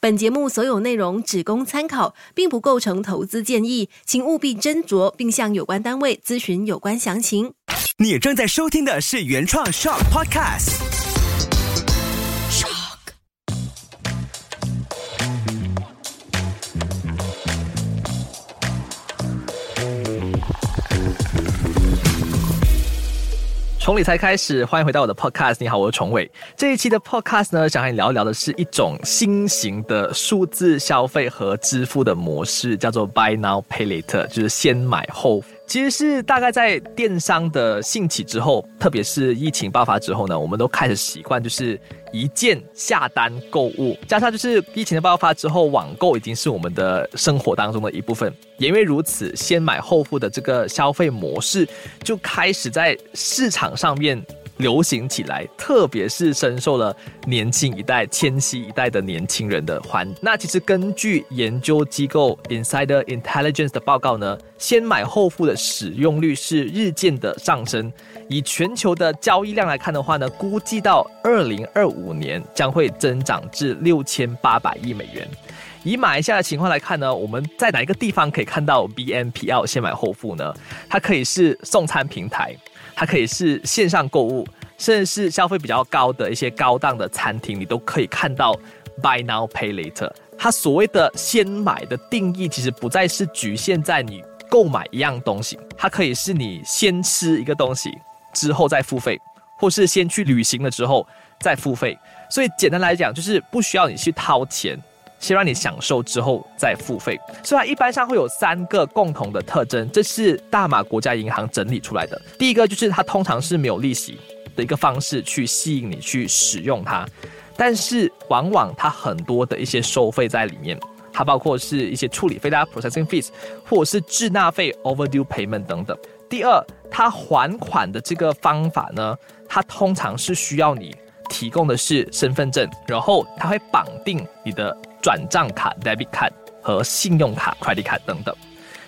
本节目所有内容只供参考，并不构成投资建议，请务必斟酌并向有关单位咨询有关详情。你正在收听的是原创 Shock Podcast。从理财开始，欢迎回到我的 podcast。你好，我是崇伟。这一期的 podcast 呢，想和你聊一聊的是一种新型的数字消费和支付的模式，叫做 Buy Now Pay Later，就是先买后付。其实是大概在电商的兴起之后，特别是疫情爆发之后呢，我们都开始习惯就是一键下单购物，加上就是疫情的爆发之后，网购已经是我们的生活当中的一部分。也因为如此，先买后付的这个消费模式就开始在市场上面。流行起来，特别是深受了年轻一代、千禧一代的年轻人的欢。那其实根据研究机构 Insider Intelligence 的报告呢，先买后付的使用率是日渐的上升。以全球的交易量来看的话呢，估计到二零二五年将会增长至六千八百亿美元。以马来西亚的情况来看呢，我们在哪一个地方可以看到 BNPL 先买后付呢？它可以是送餐平台。它可以是线上购物，甚至是消费比较高的一些高档的餐厅，你都可以看到 buy now pay later。它所谓的先买的定义，其实不再是局限在你购买一样东西，它可以是你先吃一个东西之后再付费，或是先去旅行了之后再付费。所以简单来讲，就是不需要你去掏钱。先让你享受之后再付费，所以它一般上会有三个共同的特征，这是大马国家银行整理出来的。第一个就是它通常是没有利息的一个方式去吸引你去使用它，但是往往它很多的一些收费在里面，它包括是一些处理费、大家 processing fees，或者是滞纳费 overdue payment 等等。第二，它还款的这个方法呢，它通常是需要你提供的是身份证，然后它会绑定你的。转账卡 （debit card） 和信用卡 （credit card） 等等。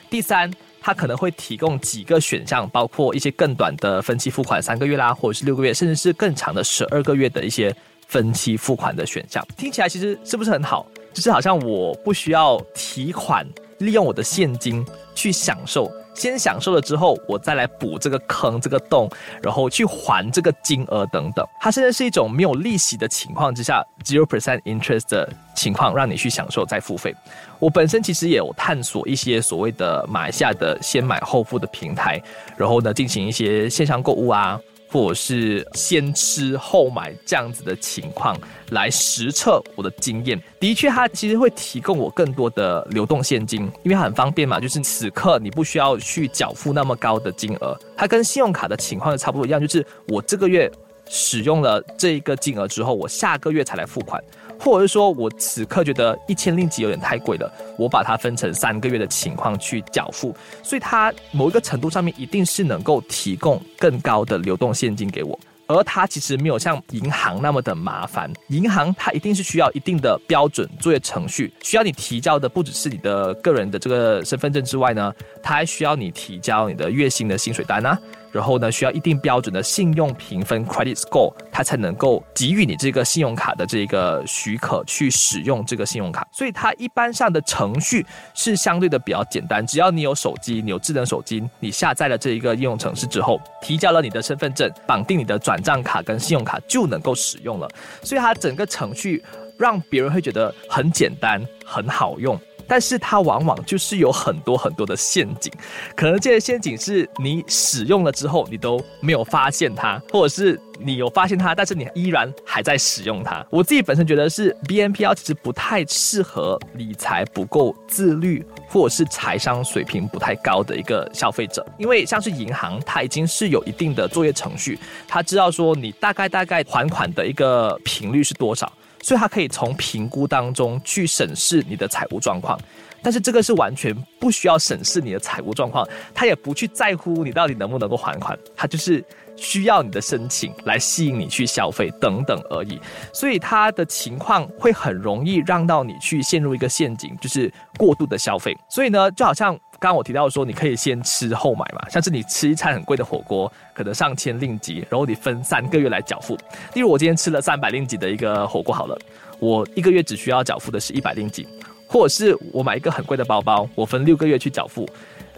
第三，它可能会提供几个选项，包括一些更短的分期付款，三个月啦，或者是六个月，甚至是更长的十二个月的一些分期付款的选项。听起来其实是不是很好？就是好像我不需要提款，利用我的现金去享受。先享受了之后，我再来补这个坑、这个洞，然后去还这个金额等等。它现在是一种没有利息的情况之下，zero percent interest 的情况，让你去享受再付费。我本身其实也有探索一些所谓的马来西亚的先买后付的平台，然后呢进行一些线上购物啊。或者是先吃后买这样子的情况来实测我的经验，的确，它其实会提供我更多的流动现金，因为很方便嘛，就是此刻你不需要去缴付那么高的金额，它跟信用卡的情况差不多一样，就是我这个月使用了这一个金额之后，我下个月才来付款。或者是说我此刻觉得一千令吉有点太贵了，我把它分成三个月的情况去缴付，所以它某一个程度上面一定是能够提供更高的流动现金给我，而它其实没有像银行那么的麻烦。银行它一定是需要一定的标准作业程序，需要你提交的不只是你的个人的这个身份证之外呢，它还需要你提交你的月薪的薪水单啊。然后呢，需要一定标准的信用评分 （credit score），它才能够给予你这个信用卡的这个许可去使用这个信用卡。所以它一般上的程序是相对的比较简单，只要你有手机，你有智能手机，你下载了这一个应用程式之后，提交了你的身份证，绑定你的转账卡跟信用卡就能够使用了。所以它整个程序让别人会觉得很简单，很好用。但是它往往就是有很多很多的陷阱，可能这些陷阱是你使用了之后你都没有发现它，或者是你有发现它，但是你依然还在使用它。我自己本身觉得是 B N P L 其实不太适合理财不够自律，或者是财商水平不太高的一个消费者，因为像是银行，它已经是有一定的作业程序，它知道说你大概大概还款的一个频率是多少。所以它可以从评估当中去审视你的财务状况，但是这个是完全不需要审视你的财务状况，他也不去在乎你到底能不能够还款，他就是需要你的申请来吸引你去消费等等而已。所以他的情况会很容易让到你去陷入一个陷阱，就是过度的消费。所以呢，就好像。刚刚我提到说，你可以先吃后买嘛，像是你吃一餐很贵的火锅，可能上千令吉，然后你分三个月来缴付。例如我今天吃了三百令吉的一个火锅好了，我一个月只需要缴付的是一百令吉，或者是我买一个很贵的包包，我分六个月去缴付。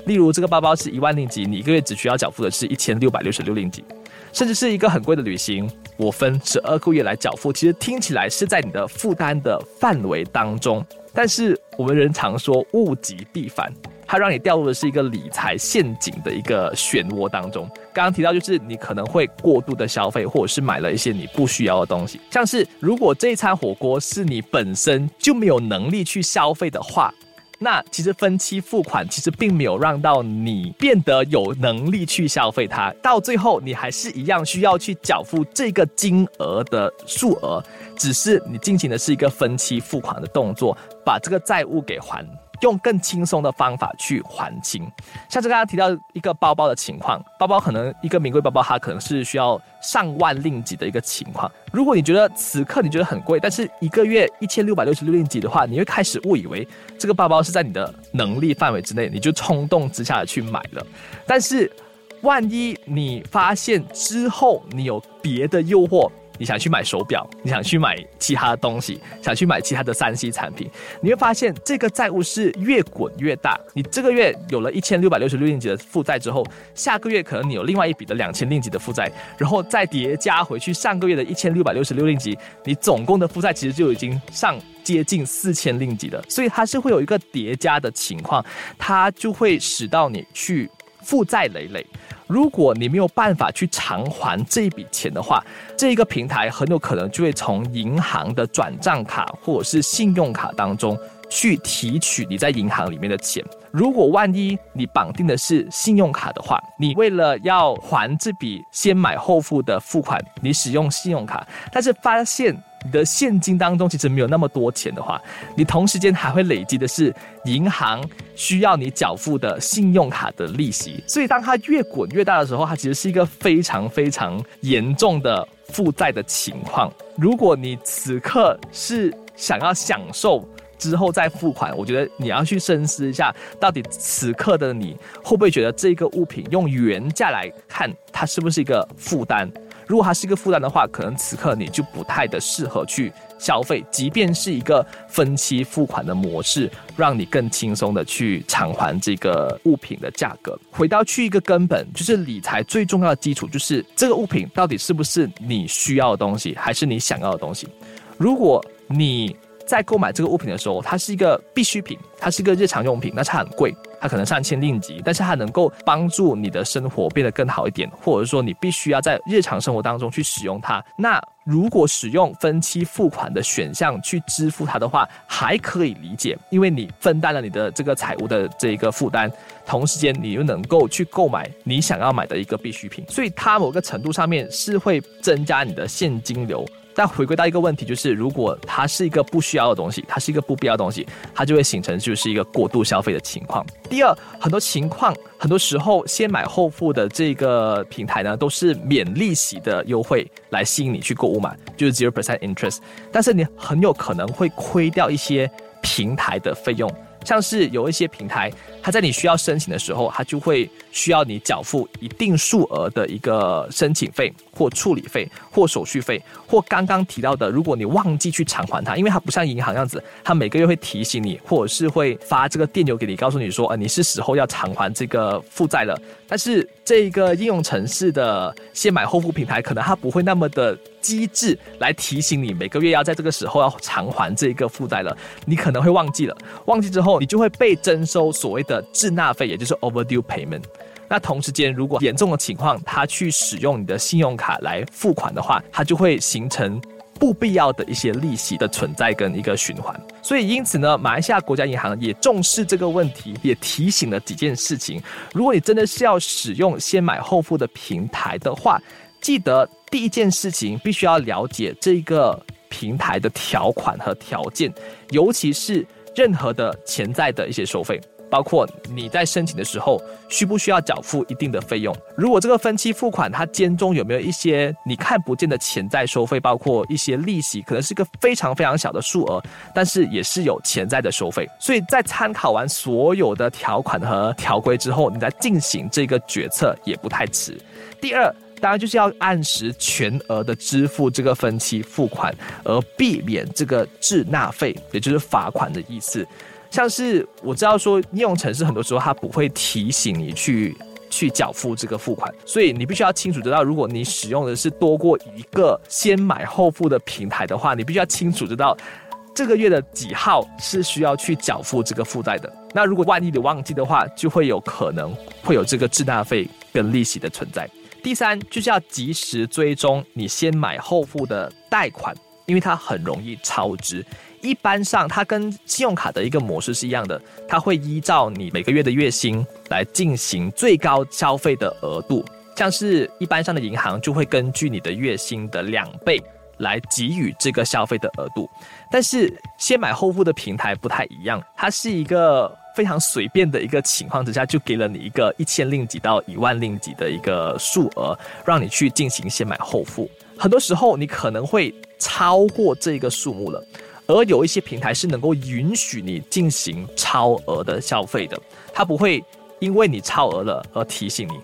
例如这个包包是一万令吉，你一个月只需要缴付的是一千六百六十六令吉。甚至是一个很贵的旅行，我分十二个月来缴付，其实听起来是在你的负担的范围当中。但是我们人常说物极必反，它让你掉入的是一个理财陷阱的一个漩涡当中。刚刚提到就是你可能会过度的消费，或者是买了一些你不需要的东西，像是如果这一餐火锅是你本身就没有能力去消费的话。那其实分期付款其实并没有让到你变得有能力去消费它，到最后你还是一样需要去缴付这个金额的数额，只是你进行的是一个分期付款的动作，把这个债务给还。用更轻松的方法去还清，像是刚刚提到一个包包的情况，包包可能一个名贵包包，它可能是需要上万令吉的一个情况。如果你觉得此刻你觉得很贵，但是一个月一千六百六十六令吉的话，你会开始误以为这个包包是在你的能力范围之内，你就冲动之下的去买了。但是万一你发现之后你有别的诱惑。你想去买手表，你想去买其他的东西，想去买其他的三 C 产品，你会发现这个债务是越滚越大。你这个月有了一千六百六十六令吉的负债之后，下个月可能你有另外一笔的两千令吉的负债，然后再叠加回去上个月的一千六百六十六令吉，你总共的负债其实就已经上接近四千令吉了。所以它是会有一个叠加的情况，它就会使到你去负债累累。如果你没有办法去偿还这笔钱的话，这一个平台很有可能就会从银行的转账卡或者是信用卡当中去提取你在银行里面的钱。如果万一你绑定的是信用卡的话，你为了要还这笔先买后付的付款，你使用信用卡，但是发现。你的现金当中其实没有那么多钱的话，你同时间还会累积的是银行需要你缴付的信用卡的利息，所以当它越滚越大的时候，它其实是一个非常非常严重的负债的情况。如果你此刻是想要享受之后再付款，我觉得你要去深思一下，到底此刻的你会不会觉得这个物品用原价来看，它是不是一个负担？如果它是一个负担的话，可能此刻你就不太的适合去消费，即便是一个分期付款的模式，让你更轻松的去偿还这个物品的价格。回到去一个根本，就是理财最重要的基础，就是这个物品到底是不是你需要的东西，还是你想要的东西。如果你在购买这个物品的时候，它是一个必需品，它是一个日常用品，那它很贵。它可能上千令吉，但是它能够帮助你的生活变得更好一点，或者说你必须要在日常生活当中去使用它。那如果使用分期付款的选项去支付它的话，还可以理解，因为你分担了你的这个财务的这一个负担，同时间你又能够去购买你想要买的一个必需品，所以它某个程度上面是会增加你的现金流。但回归到一个问题，就是如果它是一个不需要的东西，它是一个不必要的东西，它就会形成就是一个过度消费的情况。第二，很多情况，很多时候先买后付的这个平台呢，都是免利息的优惠来吸引你去购物嘛，就是 zero percent interest，但是你很有可能会亏掉一些平台的费用。像是有一些平台，它在你需要申请的时候，它就会需要你缴付一定数额的一个申请费或处理费或手续费，或刚刚提到的，如果你忘记去偿还它，因为它不像银行样子，它每个月会提醒你，或者是会发这个电邮给你，告诉你说，呃，你是时候要偿还这个负债了。但是这个应用城市的先买后付平台，可能它不会那么的。机制来提醒你每个月要在这个时候要偿还这一个负债了，你可能会忘记了，忘记之后你就会被征收所谓的滞纳费，也就是 overdue payment。那同时间如果严重的情况，他去使用你的信用卡来付款的话，它就会形成不必要的一些利息的存在跟一个循环。所以因此呢，马来西亚国家银行也重视这个问题，也提醒了几件事情。如果你真的是要使用先买后付的平台的话，记得。第一件事情，必须要了解这个平台的条款和条件，尤其是任何的潜在的一些收费，包括你在申请的时候需不需要缴付一定的费用。如果这个分期付款它间中有没有一些你看不见的潜在收费，包括一些利息，可能是一个非常非常小的数额，但是也是有潜在的收费。所以在参考完所有的条款和条规之后，你再进行这个决策也不太迟。第二。当然就是要按时全额的支付这个分期付款，而避免这个滞纳费，也就是罚款的意思。像是我知道说应用程式很多时候它不会提醒你去去缴付这个付款，所以你必须要清楚知道，如果你使用的是多过一个先买后付的平台的话，你必须要清楚知道这个月的几号是需要去缴付这个负债的。那如果万一你忘记的话，就会有可能会有这个滞纳费跟利息的存在。第三就是要及时追踪你先买后付的贷款，因为它很容易超支。一般上，它跟信用卡的一个模式是一样的，它会依照你每个月的月薪来进行最高消费的额度。像是一般上的银行就会根据你的月薪的两倍来给予这个消费的额度。但是先买后付的平台不太一样，它是一个非常随便的一个情况之下，就给了你一个一千令吉到一万令吉的一个数额，让你去进行先买后付。很多时候你可能会超过这个数目了。而有一些平台是能够允许你进行超额的消费的，它不会因为你超额了而提醒你。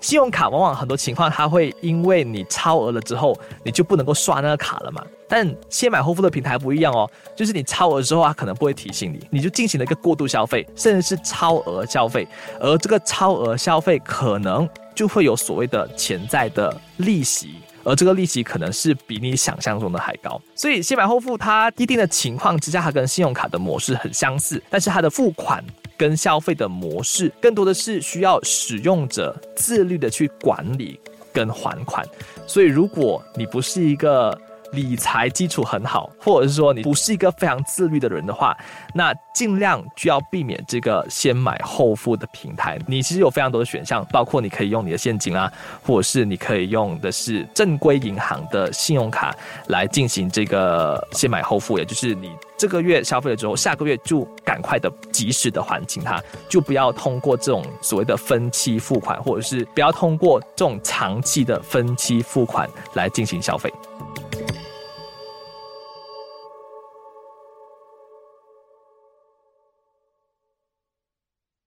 信用卡往往很多情况，它会因为你超额了之后，你就不能够刷那个卡了嘛。但先买后付的平台不一样哦，就是你超额之后，它可能不会提醒你，你就进行了一个过度消费，甚至是超额消费，而这个超额消费可能就会有所谓的潜在的利息。而这个利息可能是比你想象中的还高，所以先买后付它一定的情况之下，它跟信用卡的模式很相似，但是它的付款跟消费的模式更多的是需要使用者自律的去管理跟还款。所以如果你不是一个理财基础很好，或者是说你不是一个非常自律的人的话，那尽量就要避免这个先买后付的平台。你其实有非常多的选项，包括你可以用你的现金啊，或者是你可以用的是正规银行的信用卡来进行这个先买后付，也就是你这个月消费了之后，下个月就赶快的及时的还清它，就不要通过这种所谓的分期付款，或者是不要通过这种长期的分期付款来进行消费。